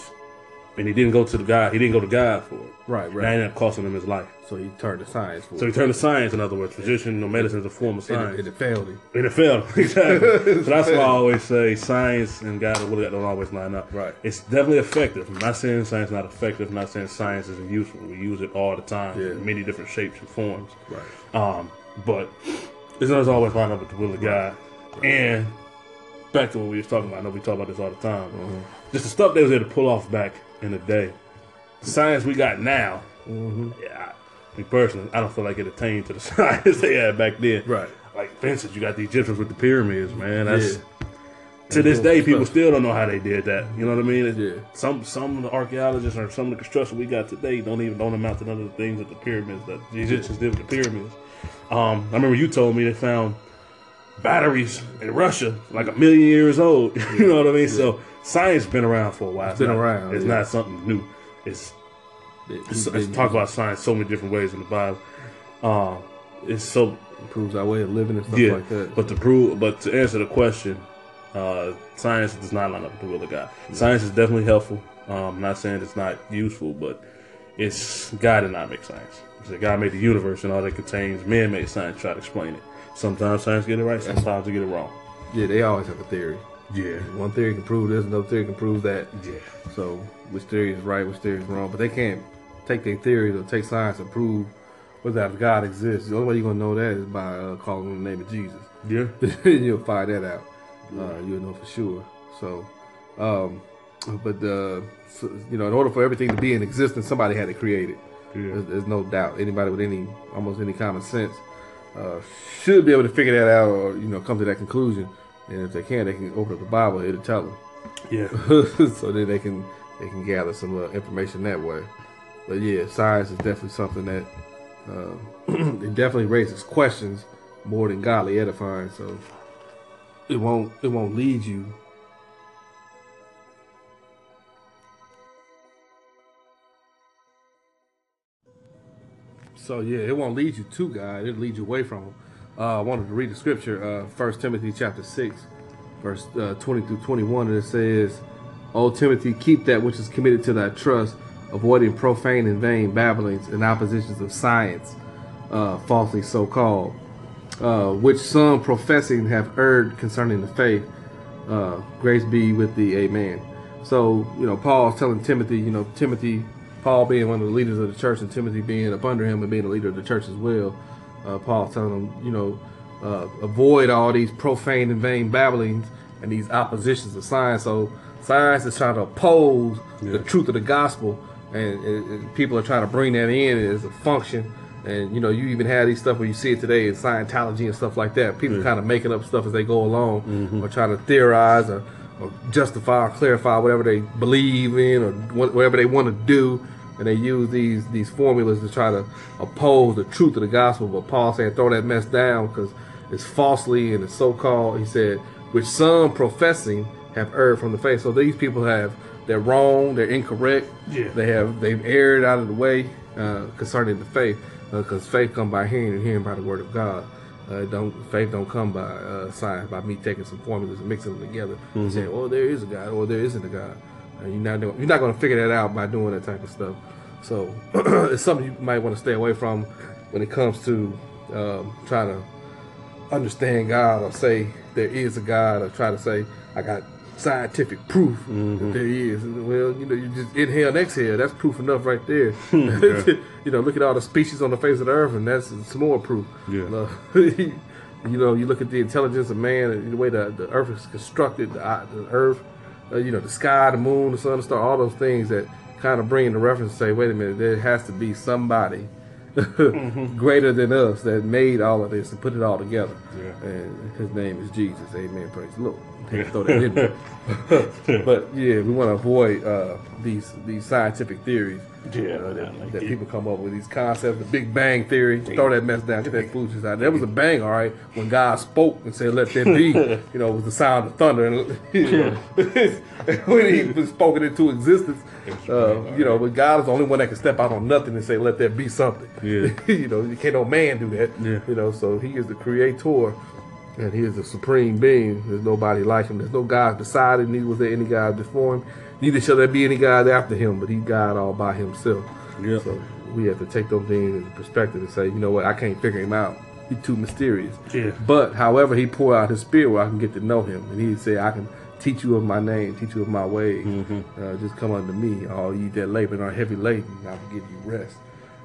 and he didn't go to the God. He didn't go to God for it. Right, And right. that ended up costing him his life. So he turned to science for So he turned to science, in other words, physician, no medicine is a form of And science. it, and it failed him. And it failed. Exactly. so that's why I always say science and God really don't always line up. Right. It's definitely effective. I'm not saying science is not effective. I'm not saying science isn't useful. We use it all the time Yeah. in many different shapes and forms. Right. Um, but it doesn't always line up with the will of God. And back to what we was talking about. I know we talk about this all the time. Mm-hmm. Just the stuff they was able to pull off back in the day. Science we got now, Mm-hmm. yeah, I, me personally, I don't feel like it attained to the science they had back then. Right. Like, for instance, you got the Egyptians with the pyramids, man. That's Yeah. to this day, people still don't know how they did that. You know what I mean? It's- Yeah. Some some of the archaeologists or some of the construction we got today don't even don't amount to none of the things that the pyramids that the Egyptians did with the pyramids. Um, I remember you told me they found batteries in Russia like a million years old. you know what I mean? So science been around for a while. It's been around, It's yeah. not something new. It's It, it's, it's talk about science so many different ways in the Bible. Um, it's so improves our way of living and stuff yeah. like that. But to prove, but to answer the question, uh, science does not line up with the will of God. Science is definitely helpful. Um, I'm not saying it's not useful, but it's God did not make science. So God made the universe and all that contains. Man made science try to explain it. Sometimes science get it right, sometimes they get it wrong. yeah, they always have a theory. Yeah, One theory can prove this, another theory can prove that. yeah, So which theory is right, which theory is wrong. But they can't take their theories or take science to prove whether God exists. The only way you're gonna know that is by uh, calling the name of Jesus. yeah. you'll find that out. Uh, you'll know for sure. So, um, but uh, so, you know, in order for everything to be in existence, somebody had to create it. Yeah. There's, there's no doubt. Anybody with any, almost any common sense, uh, should be able to figure that out, or you know, come to that conclusion. And if they can, they can open up the Bible. It'll tell them. Yeah, so then they can they can gather some uh, information that way. But yeah, science is definitely something that uh, it definitely raises questions more than godly edifying. So it won't it won't lead you So yeah, it won't lead you to God; it'll lead you away from Him. Uh, I wanted to read the scripture, uh, First Timothy chapter six, verse uh, twenty through twenty-one, and it says, "O Timothy, keep that which is committed to thy trust, avoiding profane and vain babblings and oppositions of science, uh, falsely so called, uh, which some professing have erred concerning the faith. Uh, grace be with thee, Amen." So you know, Paul's telling Timothy, you know, Timothy Paul being one of the leaders of the church and Timothy being up under him and being a leader of the church as well, uh, Paul's telling him, you know, uh, avoid all these profane and vain babblings and these oppositions of science. So science is trying to oppose yeah. the truth of the gospel, and, and, and, people are trying to bring that in as a function. And you know, you even have these stuff where you see it today in Scientology and stuff like that. People yeah. kind of making up stuff as they go along, mm-hmm. or trying to theorize or, or justify or clarify whatever they believe in or whatever they want to do and they use these these formulas to try to oppose the truth of the gospel. But Paul saying throw that mess down because it's falsely and it's so-called. He said, which some professing have erred from the faith. So these people have they're wrong, they're incorrect. Yeah. They have they've erred out of the way uh, concerning the faith because uh, faith come by hearing and hearing by the word of God. Uh, don't faith don't come by uh, science by me taking some formulas and mixing them together mm-hmm. and saying, "Oh, there is a God," or "There isn't a God." Uh, you're not you're not going to figure that out by doing that type of stuff. So it's something you might want to stay away from when it comes to um, trying to understand God or say there is a God or try to say I got scientific proof mm-hmm. that there is. Well, you know, you just inhale and exhale. That's proof enough right there. you know, look at all the species on the face of the earth, and that's some more proof. Yeah. you know, you look at the intelligence of man and the way the, the earth is constructed, the, the earth, uh, you know, the sky, the moon, the sun, the star, all those things that kind of bring the reference and say, wait a minute, there has to be somebody mm-hmm. greater than us that made all of this and put it all together. Yeah. And his name is Jesus. Amen. Praise the Lord. Yeah. Throw that in there. but yeah, we want to avoid uh, these these scientific theories yeah, uh, that, like that people come up with these concepts, the Big Bang theory. Throw that mess down, get that foolishness out. There was a bang, all right, when God spoke and said, "Let there be." you know, it was the sound of thunder, and you know, when He was spoken into existence. Uh, you know, but God is the only one that can step out on nothing and say, "Let there be something." Yeah. you know, you can't no man do that. Yeah. You know, so He is the Creator. And he is the supreme being. There's nobody like him. There's no God beside him. Neither was there any God before him. Neither shall there be any God after him, but he's God all by himself. Yeah. So we have to take those things in perspective and say, you know what, I can't figure him out. He's too mysterious. Yeah. But however, he pour out his spirit where I can get to know him. And he'd say, I can teach you of my name, teach you of my ways. Mm-hmm. Uh, just come unto me, all you that labor and are heavy laden, and I will give you rest.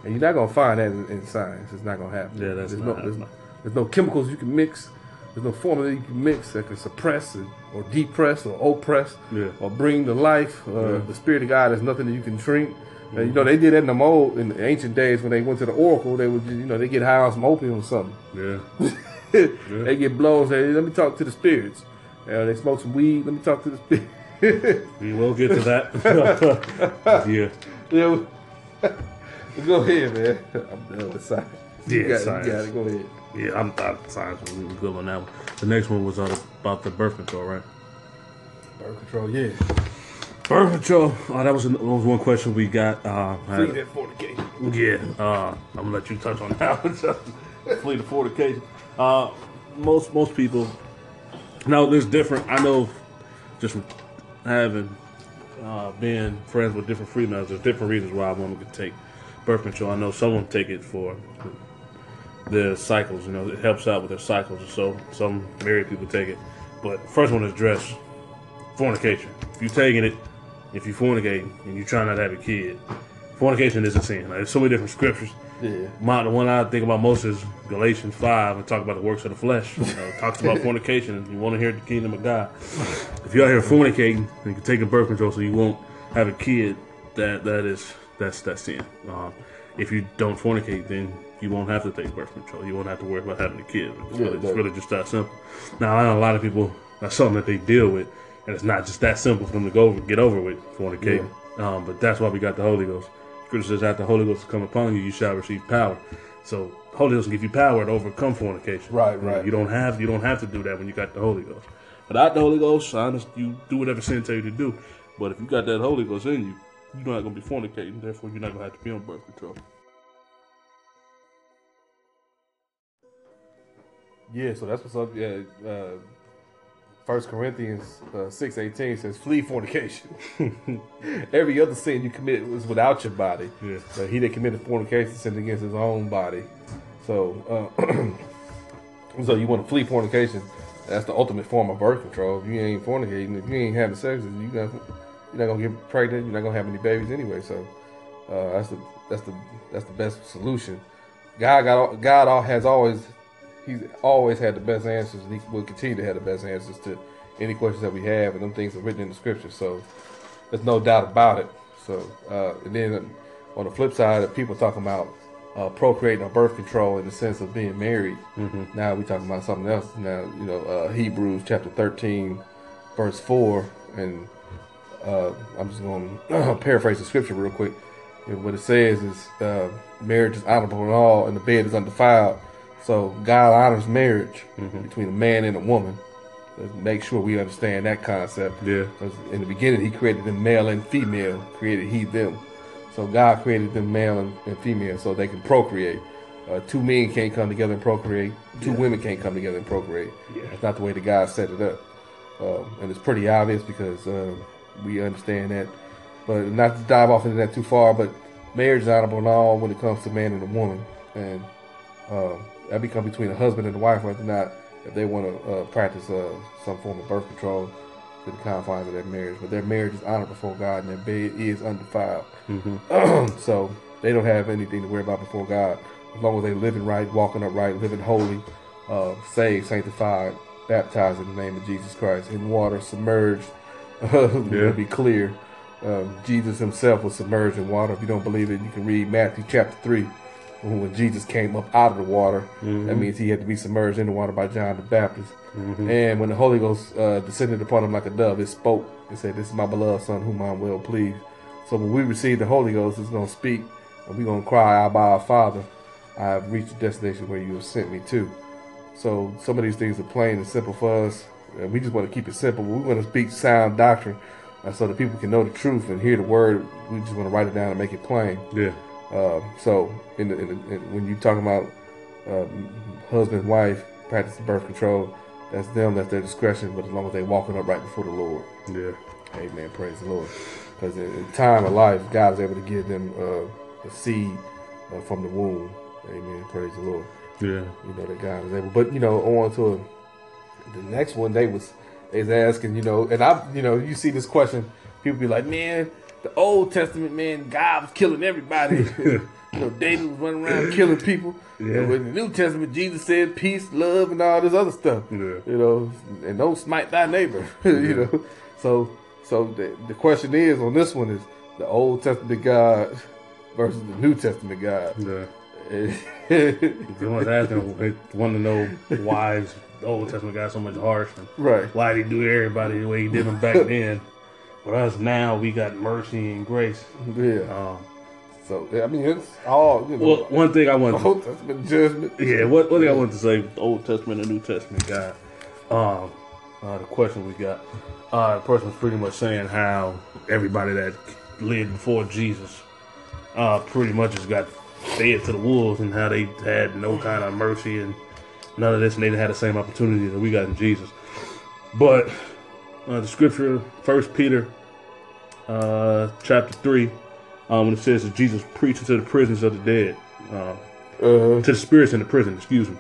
And you're not gonna find that in, in science. It's not gonna happen. Yeah, that's there's not no, there's, there's, no chemicals you can mix. There's no formula you can mix that can suppress or depress or oppress yeah. or bring to life. Uh, yeah. The spirit of God There's nothing that you can drink. Mm-hmm. Uh, you know, they did that in the old, in the ancient days when they went to the oracle. They would, you know, they get high on some opium or something. Yeah. yeah. They get blows. They let me talk to the spirits. Uh, they smoke some weed. Let me talk to the spirits. we will get to that. yeah. Yeah. Go ahead, man. I'm done with science. Yeah, you got, science. You got it. Go ahead. Yeah, I'm thought science was good on that one. The next one was uh, about the birth control, right? Birth control, yeah. Birth control. Oh, that was, that was one question we got. Uh, Flee that fornication. Yeah, uh, I'm gonna let you touch on that one. Flee the fornication. Uh, most most people. Now there's different. I know, just from having uh, been friends with different females, there's different reasons why a woman could take birth control. I know someone take it for their cycles. You know, it helps out with their cycles. So some married people take it. But first one is dress fornication. If you're taking it, if you fornicate and you're trying not to have a kid, fornication is a sin. Like, there's so many different scriptures. Yeah. My, the one I think about most is Galatians 5 and talk about the works of the flesh. You know, talks about fornication. You want to hear the kingdom of God. If you're out here fornicating and you're taking birth control so you won't have a kid, that that is that's that's sin. Uh, if you don't fornicate, then you won't have to take birth control. You won't have to worry about having a kid. It's, yeah, really, it's really just that simple. Now, I know a lot of people that's something that they deal with, and it's not just that simple for them to go over, get over with fornicating. Yeah. Um, but that's why we got the Holy Ghost. Scripture says, "After the Holy Ghost come upon you, you shall receive power." So, Holy Ghost will give you power to overcome fornication. Right, right. You don't have you don't have to do that when you got the Holy Ghost. But without the Holy Ghost, honest, you do whatever sin tell you to do. But if you got that Holy Ghost in you, you're not gonna be fornicating. Therefore, you're not gonna have to be on birth control. Yeah, so that's what's up. Yeah, uh, First Corinthians uh, six eighteen says, "Flee fornication." Every other sin you commit was without your body. Yeah. But he that committed fornication sinned against his own body. So, uh, so you want to flee fornication? That's the ultimate form of birth control. If you ain't fornicating, if you ain't having sex, you not, you're not gonna get pregnant. You're not gonna have any babies anyway. So, uh, that's the that's the that's the best solution. God got God all- has always he's always had the best answers, and he will continue to have the best answers to any questions that we have, and them things are written in the scripture. So there's no doubt about it. So uh, and then on the flip side, if people talking about uh, procreating or birth control in the sense of being married, now we're talking about something else. Now you know uh, Hebrews chapter 13, verse four, and uh, I'm just going to paraphrase the scripture real quick. And what it says is, uh, marriage is honorable and all, and the bed is undefiled. So God honors marriage between a man and a woman. Let's make sure we understand that concept. Yeah. Because in the beginning, He created them male and female. Created He them. So God created them male and, and female so they can procreate. Uh, two men can't come together and procreate. Two women can't come together and procreate. Yeah. That's not the way the God set it up. Um, and it's pretty obvious because uh, we understand that. But not to dive off into that too far, but marriage is honorable and all when it comes to man and a woman. And uh, that becomes between a husband and a wife, whether or not if they want to uh, practice uh, some form of birth control to the confines of their marriage. But their marriage is honored before God and their bed is undefiled. so they don't have anything to worry about before God as long as they living right, walking upright, living holy, uh, saved, sanctified, baptized in the name of Jesus Christ in water, submerged. to be clear, um, Jesus himself was submerged in water. If you don't believe it, you can read Matthew chapter 3. When Jesus came up out of the water, that means he had to be submerged in the water by John the Baptist. And when the Holy Ghost uh, descended upon him like a dove, it spoke. and said, This is my beloved Son, whom I'm well pleased. So when we receive the Holy Ghost, it's going to speak, and we're going to cry out Abba Father, I have reached the destination where you have sent me to. So some of these things are plain and simple for us, and we just want to keep it simple. We want to speak sound doctrine uh, so that people can know the truth and hear the word. We just want to write it down and make it plain. Yeah. Um, so in the, in the, in, when you talking about uh, husband wife practicing birth control, that's them. That's their discretion. But as long as they walking up right before the Lord, Yeah. Amen. Praise the Lord. Because in, in time of life, God is able to give them uh, a seed uh, from the womb. Amen. Praise the Lord. Yeah. You know that God is able. But you know, on to the next one, they was was asking, you know, and I, you know, you see this question, people be like, man, the Old Testament, man, God was killing everybody. you know, David was running around killing people. Yeah. And in the New Testament, Jesus said peace, love, and all this other stuff. Yeah. You know, and don't smite thy neighbor. you know, so so the the question is on this one is the Old Testament God versus the New Testament God. Yeah. Someone's asking, they want to know why is the Old Testament got so much harsh and right. why did he do everybody the way he did them back then. For us now, we got mercy and grace. Yeah. Um, So I mean, it's all you know. well, one thing I want to Old Testament judgment. Yeah, what one thing I wanted to say, the Old Testament and New Testament guy. Um, uh, the question we got, uh, the person was pretty much saying how everybody that lived before Jesus, uh, pretty much just got fed to the wolves, and how they had no kind of mercy and none of this, and they didn't have the same opportunity that we got in Jesus. But uh, the scripture, First Peter, uh, chapter three, um, when it says that Jesus preached to the prisons of the dead. Uh, Uh, to the spirits in the prison, excuse me.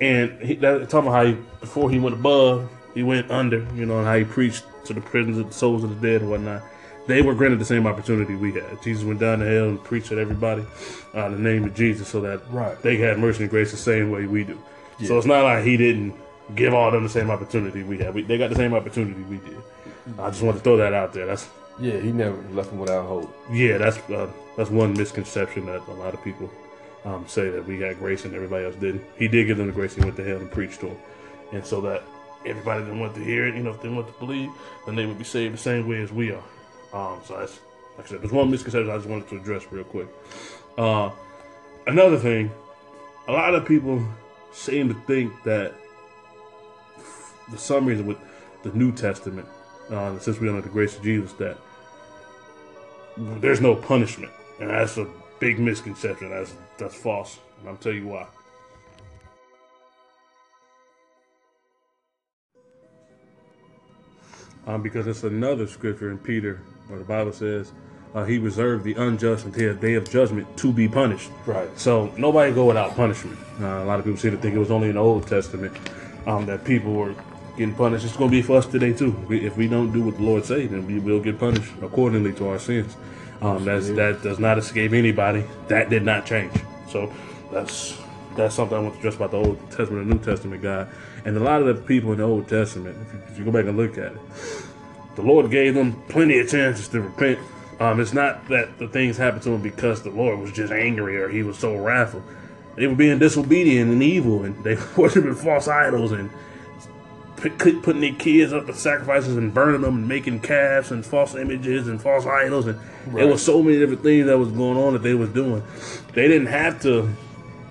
And he, that, talking about how he, before he went above, he went under, you know, and how he preached to the prisons of the souls of the dead and whatnot. They were granted the same opportunity we had. Jesus went down to hell and preached to everybody uh, the name of Jesus so that Right. they had mercy and grace the same way we do. So it's not like he didn't give all them the same opportunity we had. We, they got the same opportunity we did. I just want to throw that out there. That's yeah, he never left them without hope. yeah, that's uh, that's one misconception that a lot of people um, say that we got grace and everybody else didn't. He did give them the grace. He went to hell and preached to them, and so that everybody didn't want to hear it. You know, if they want to believe, then they would be saved the same way as we are. Um, so that's like I said, there's one misconception I just wanted to address real quick. Uh, another thing, a lot of people seem to think that for some reason with the New Testament, uh, since we're under the grace of Jesus, that there's no punishment, and that's a big misconception. That's that's false, and I'll tell you why. Um, because it's another scripture in Peter where the Bible says uh, he reserved the unjust until the day of judgment to be punished. Right. So nobody go without punishment. Uh, a lot of people seem to think it was only in the Old Testament um, that people were getting punished. It's going to be for us today too. We, if we don't do what the Lord say, then we will get punished accordingly to our sins. Um, that's that does not escape anybody. That did not change. So that's that's something I want to address about the Old Testament and New Testament God. And a lot of the people in the Old Testament, if you, if you go back and look at it, the Lord gave them plenty of chances to repent. Um, it's not that the things happened to them because the Lord was just angry or he was so wrathful. They were being disobedient and evil, and they worshiping false idols and putting their kids up for sacrifices and burning them and making calves and false images and false idols. And right. there was so many different things that was going on that they was doing. They didn't have to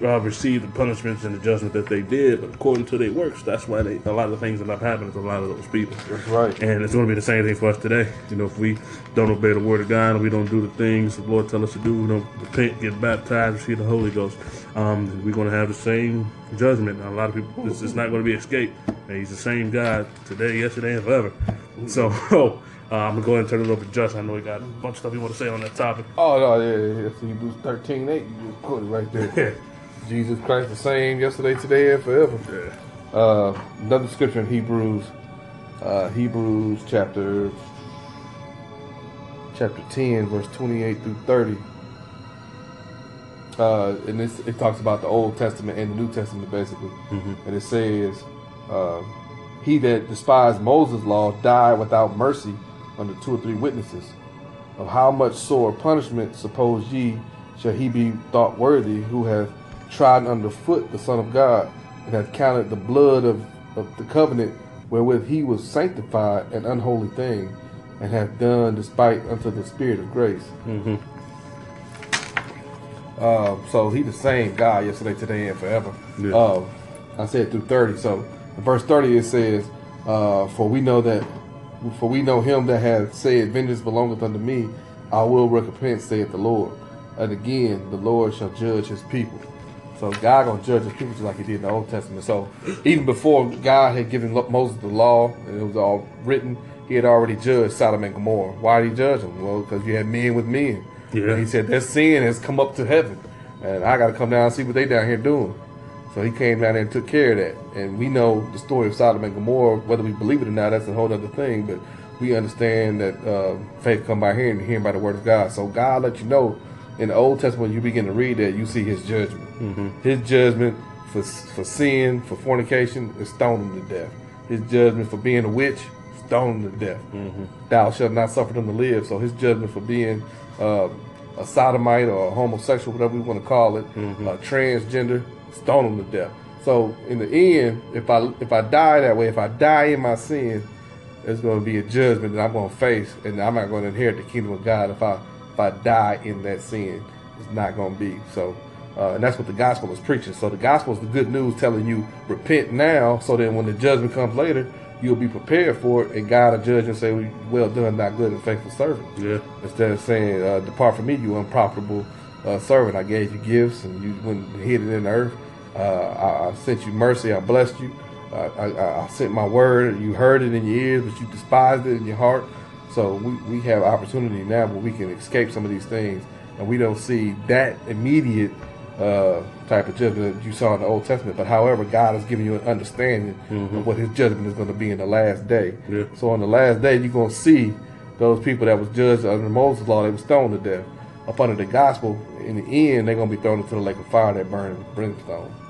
uh, receive the punishments and the judgment that they did, but according to their works, that's why they, a lot of the things end up happening to a lot of those people. That's right. And it's going to be the same thing for us today. You know, if we don't obey the word of God and we don't do the things the Lord tell us to do, we don't repent, get baptized, receive the Holy Ghost, um, we're going to have the same judgment. a lot of people, it's, it's not going to be escaped. And he's the same God today, yesterday, and forever. So, uh, I'm gonna go ahead and turn it over to Justin. I know he got a bunch of stuff you want to say on that topic. Oh no, yeah, yeah. Hebrews 13, 8. You just quoted right there. Jesus Christ the same yesterday, today, and forever. Yeah. Uh, another scripture in Hebrews, uh, Hebrews chapter chapter 10, verse 28 through 30. Uh, and this it talks about the Old Testament and the New Testament basically, mm-hmm. and it says, uh, "He that despised Moses' law died without mercy under two or three witnesses. Of how much sore punishment suppose ye shall he be thought worthy who hath trodden underfoot the Son of God, and hath counted the blood of, of the covenant wherewith he was sanctified an unholy thing, and hath done despite unto the Spirit of grace. Mm-hmm. Uh, so he the same God yesterday, today, and forever. Yeah. Uh, I said through 30. So in verse 30 it says, uh, For we know that, for we know him that hath said, Vengeance belongeth unto me, I will recompense, saith the Lord. And again, the Lord shall judge his people. So God gonna judge his people just like he did in the Old Testament. So even before God had given Moses the law and it was all written, he had already judged Sodom and Gomorrah. Why did he judge them? Well, because you had men with men. Yeah. And he said that sin has come up to heaven, and I got to come down and see what they down here doing. So he came down there and took care of that. And we know the story of Sodom and Gomorrah. Whether we believe it or not, that's a whole other thing. But we understand that uh, faith come by hearing, and hearing by the word of God. So God let you know in the Old Testament, you begin to read that, you see His judgment. Mm-hmm. His judgment for for sin, for fornication, is stoning to death. His judgment for being a witch, stoning to death. Mm-hmm. Thou shalt not suffer them to live. So His judgment for being uh, a sodomite or a homosexual, whatever we want to call it, mm-hmm. a transgender, stone them to death. So in the end, if I if I die that way, if I die in my sin, there's going to be a judgment that I'm going to face, and I'm not going to inherit the kingdom of God if I if I die in that sin. It's not going to be. So, uh, and that's what the gospel is preaching. So the gospel is the good news telling you repent now, so that when the judgment comes later, you'll be prepared for it, and God will judge and say, "Well done, not good and faithful servant." Yeah. Instead of saying, uh, "Depart from me, you unprofitable uh, servant. I gave you gifts, and you went and hid it in the earth. Uh, I, I, sent you mercy. I blessed you. I, I, I, sent my word. You heard it in your ears, but you despised it in your heart. So we, we have opportunity now where we can escape some of these things, and we don't see that immediate uh, type of judgment that you saw in the Old Testament. But however, God has given you an understanding mm-hmm. of what His judgment is going to be in the last day. Yeah. So on the last day, you're going to see those people that was judged under Moses' law, they were stoned to death. Up under the gospel, in the end, they're going to be thrown into the lake of fire that burns brimstone.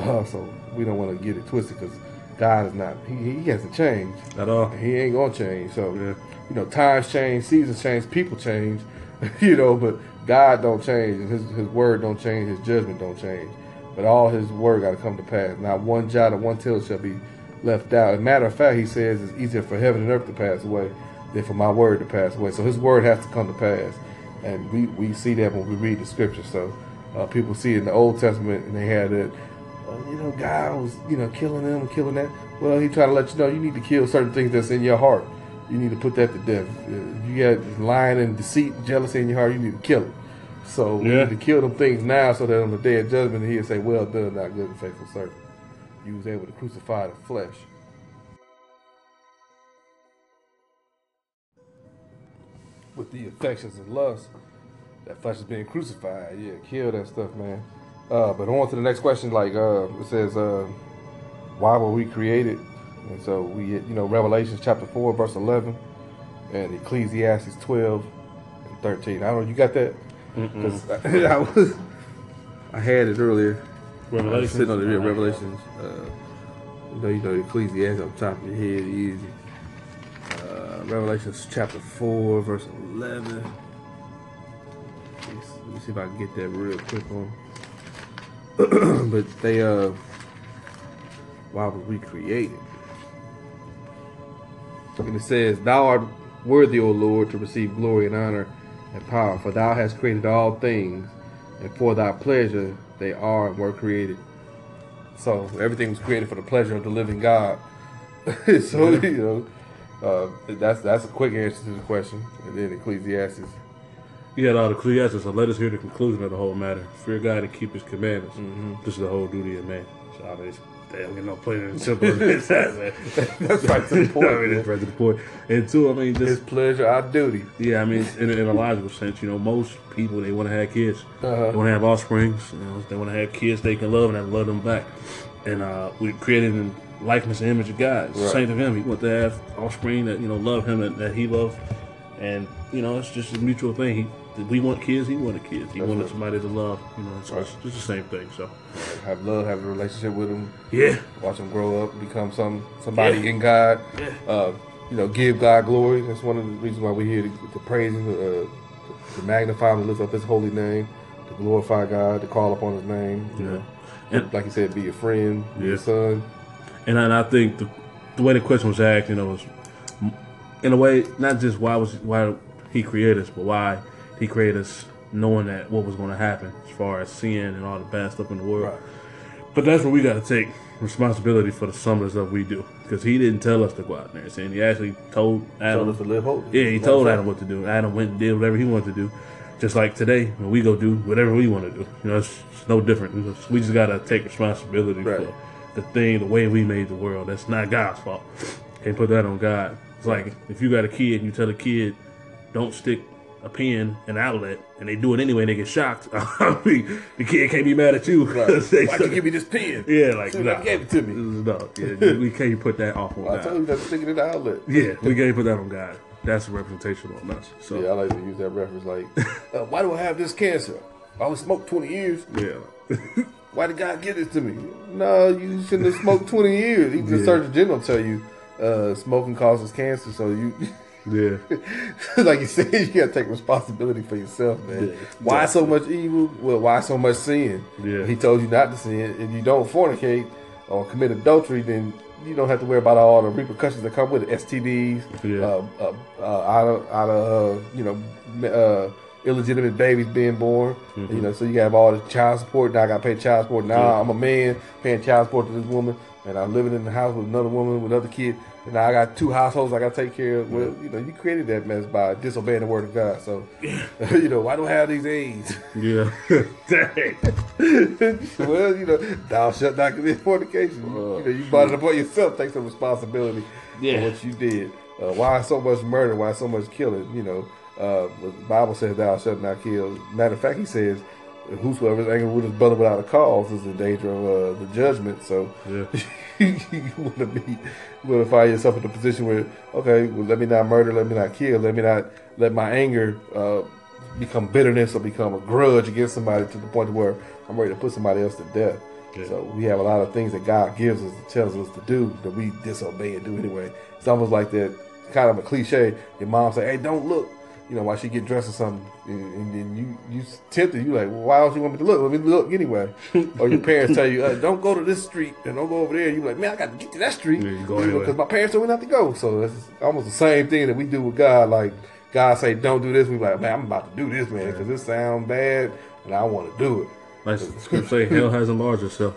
Uh, so we don't want to get it twisted because God is not, he, he hasn't changed. At all. He ain't going to change. So, yeah. you know, times change, seasons change, people change, you know, but God don't change, his, his word don't change, his judgment don't change. But all his word got to come to pass. Not one jot or one tittle shall be left out. As a matter of fact, he says it's easier for heaven and earth to pass away than for my word to pass away. So his word has to come to pass. And we, we see that when we read the scripture. So uh, people see it in the Old Testament and they had it, uh, you know, God was, you know, killing them and killing that. Well, he trying to let you know you need to kill certain things that's in your heart. You need to put that to death. If you got lying and deceit, jealousy in your heart, you need to kill it. So we yeah. need to kill them things now so that on the day of judgment he'll say, Well done, not good and faithful servant. You was able to crucify the flesh with the affections and lusts, that flesh is being crucified. Yeah, kill that stuff, man. Uh, but on to the next question. Like uh, it says, uh, why were we created? And so we, you know, Revelations chapter four, verse eleven, and Ecclesiastes twelve and thirteen. I don't know. You got that? Because I, I was, I had it earlier. Revelation. Sitting on the yeah, Revelations. Uh, you know, you know, Ecclesiastes on top of your head, easy. Uh, Revelations chapter four, verse eleven. Let me, let me see if I can get that real quick on. but they, uh, why were we created? And it says, Thou art worthy, O Lord, to receive glory and honor and power, for thou hast created all things, and for thy pleasure they are and were created. So everything was created for the pleasure of the living God. so you know, uh, that's that's a quick answer to the question. And then Ecclesiastes. Yeah, no, the Ecclesiastes, so let us hear the conclusion of the whole matter. Fear God and keep his commandments. Mm-hmm. This is the whole duty of man. So I mean, they don't get no plainer and simple as that, man. That's right to the point. I mean, that's right to the point. And two, I mean, His just pleasure, our duty. yeah, I mean, in, in a logical sense, you know, most people they want to have kids, Uh-huh. they want to have offspring, you know, they want to have kids they can love and have love them back. And uh, we created in likeness and image of God. Right. same to him. He want to have offspring that you know love him and that he loves, and you know, it's just a mutual thing. He, we want kids. He wanted kids. He That's wanted right. somebody to love. You know, so Right. it's just the same thing. So Have love, have a relationship with him, yeah, watch him grow up, become some somebody Yeah. in God. Yeah. Uh, you know, give God glory. That's one of the reasons why we're here to, to praise Him, uh, to, to magnify Him, to lift up His holy name, to glorify God, to call upon His name. You Yeah. know, And- like you said, be a friend, be Yeah. a son. and I, and I think the, the way the question was asked, you know, was in a way not just why was why he created us, but why he created us knowing that what was going to happen as far as sin and all the bad stuff in the world. But that's where we got to take responsibility for the of stuff we do because he didn't tell us to go out there and sin. He actually told Adam. Told us to live holy. Yeah, he told Adam what to do. Adam went and did whatever he wanted to do. Just like today, when we go do whatever we want to do. You know, it's, it's no different. We just, we just got to take responsibility Right. for the thing, the way we made the world. That's not God's fault. Can't put that on God. It's like if you got a kid and you tell a kid, don't stick a pin in an outlet, and they do it anyway and they get shocked. I mean, the kid can't be mad at you. Right. they Why'd you give me this pen? yeah, like, nah. gave it to me. No, yeah, we can't put that off on I God. told you not to stick in the outlet. Yeah, we can't put that on God. That's a representation on us. So Yeah, I like to use that reference. Like, uh, why do I have this cancer? I was smoked 20 years. yeah. Why did God give this to me? No, you shouldn't have smoked 20 years. Even the Yeah. Surgeon General tell you uh, smoking causes cancer. So you, Yeah. like you said, you got to take responsibility for yourself, man. Yeah. Why so much evil? Well, why so much sin? Yeah. He told you not to sin. If you don't fornicate or commit adultery, then you don't have to worry about all the repercussions that come with it. STDs, Yeah. uh, uh, uh, out of, out of uh, you know, uh, illegitimate babies being born. Mm-hmm. You know, so you have all the child support. Now I got to pay child support. Now Yeah. I'm a man paying child support to this woman, and I'm living in the house with another woman with another kid. And now I got two households I got to take care of. Well, you know, you created that mess by disobeying the word of God. So, you know, why do I have these AIDS? Yeah. Dang. well, you know, thou shalt not commit fornication. You, you know, you brought it upon yourself. Take some responsibility Yeah. for what you did. Uh, why so much murder? Why so much killing? You know, uh, the Bible says thou shalt not kill. Matter of fact, he says, whosoever is angry with his brother without a cause is in danger of uh, the judgment. So Yeah. you want to be, you want to find yourself in a position where, okay, well, let me not murder, let me not kill, let me not let my anger uh, become bitterness or become a grudge against somebody to the point where I'm ready to put somebody else to death. Yeah. So we have a lot of things that God gives us, tells us to do that we disobey and do anyway. It's almost like that kind of a cliche. Your mom say, "Hey, don't look." You know, while she get dressed or something, and, and then you you tempted. You like, well, why don't you want me to look? Let me look anyway. or your parents tell you, uh, "Don't go to this street and don't go over there." You like, man, I got to get to that street Yeah, you because my parents told me not to go. So it's almost the same thing that we do with God. Like God say, "Don't do this." We like, man, I'm about to do this, man, because it sounds bad, and I want to do it. Like the scripture say, hell has enlarged itself.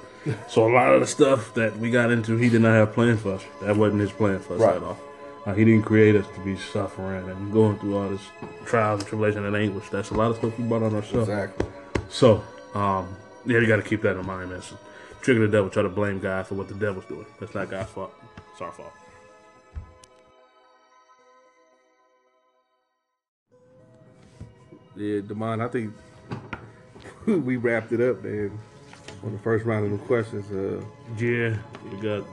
So a lot of the stuff that we got into, he did not have planned for us. That wasn't his plan for us Right. at all. Uh, he didn't create us to be suffering and going through all this trials and tribulation and anguish. That's a lot of stuff we brought on ourselves. Exactly. So, um, yeah, you got to keep that in mind, man. So, trigger the devil, try to blame God for what the devil's doing. That's not God's fault. It's our fault. Yeah, Demond, I think we wrapped it up, man. On the first round of the questions, uh, Yeah, we got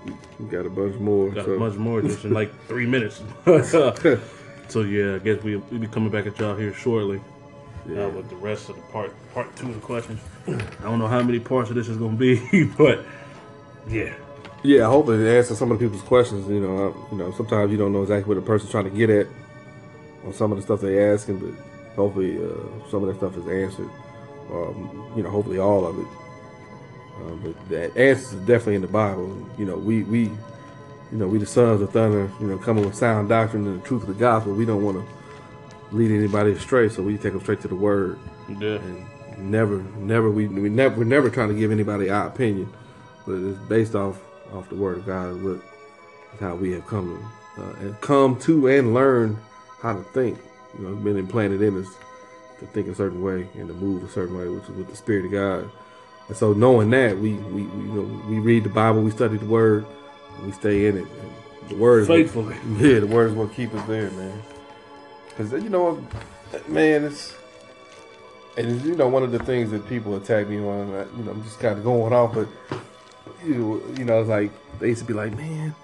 we got a bunch more. got so. much more just in like three minutes. so yeah, I guess we we'll be coming back at y'all here shortly. Yeah. Uh, with the rest of the part part two of the questions. I don't know how many parts of this is gonna be, but yeah. Yeah, hopefully it answers some of the people's questions. You know, uh, you know, sometimes you don't know exactly what the person's trying to get at on some of the stuff they're asking, but hopefully uh, some of that stuff is answered. Um, you know, hopefully all of it. Um, but that answers are definitely in the Bible. You know, we we, you know, we the sons of thunder. You know, coming with sound doctrine and the truth of the gospel. We don't want to lead anybody astray, so we take them straight to the word Yeah. and never, never, we, we never, we're never trying to give anybody our opinion, but it's based off off the word of God. What is how we have come to, uh, and come to and learn how to think. You know, it's been implanted in us to think a certain way and to move a certain way, which is with the Spirit of God. And so, knowing that, we we, we you know we read the Bible, we study the Word, and we stay in it. The Word is what- Faithfully. yeah, the word is what keep us there, man. Because you know, man, it's and it's, you know one of the things that people attack me on. uh, You know, I'm just kind of going off, but you know, you know, it's like they used to be like, man.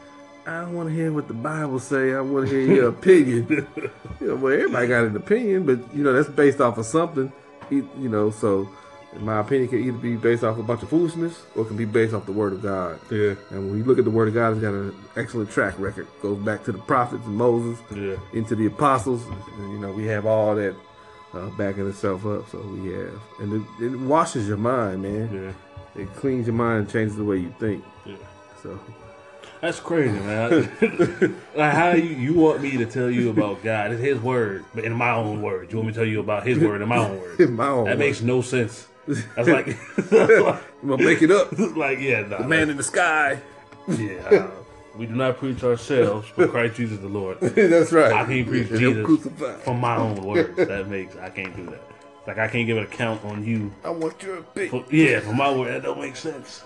I don't want to hear what the Bible say. I want to hear your opinion. you know, well, everybody got an opinion, but you know that's based off of something. You know, so my opinion can either be based off a bunch of foolishness or it can be based off the Word of God. Yeah. And when you look at the Word of God, it's got an excellent track record. Goes back to the prophets and Moses, Yeah. into the apostles. And, you know, we have all that uh, backing itself up. So we have, and it, it washes your mind, man. Yeah. It cleans your mind and changes the way you think. Yeah. So That's crazy, man. like how you, you want me to tell you about God? It's His word, but in my own words. You want me to tell you about His word in my own words? in my own, That way. makes no sense. That's like, I'm gonna make it up. like yeah, nah, Man in the sky. yeah. uh, we do not preach ourselves, but Christ Jesus the Lord. That's right. I can't preach him Jesus crucified. from my own words. That makes I can't do that. Like I can't give an account on you. I want your opinion. For, yeah, from my word, that don't make sense.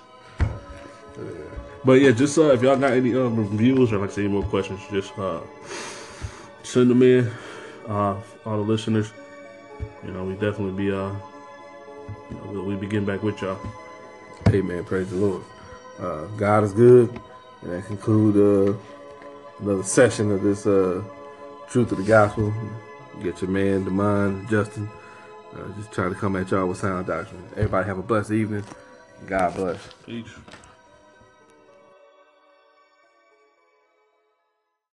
But yeah, just uh, if y'all got any um, reviews or like say any more questions, just uh, send them in. Uh, all the listeners, you know, we definitely be uh, you know, we'll, we'll be getting back with y'all. Amen. Praise the Lord. Uh, God is good. And that conclude uh, another session of this uh, Truth of the Gospel. Get your man, Demond, Justin. Uh, just trying to come at y'all with sound doctrine. Everybody have a blessed evening. God bless. Peace.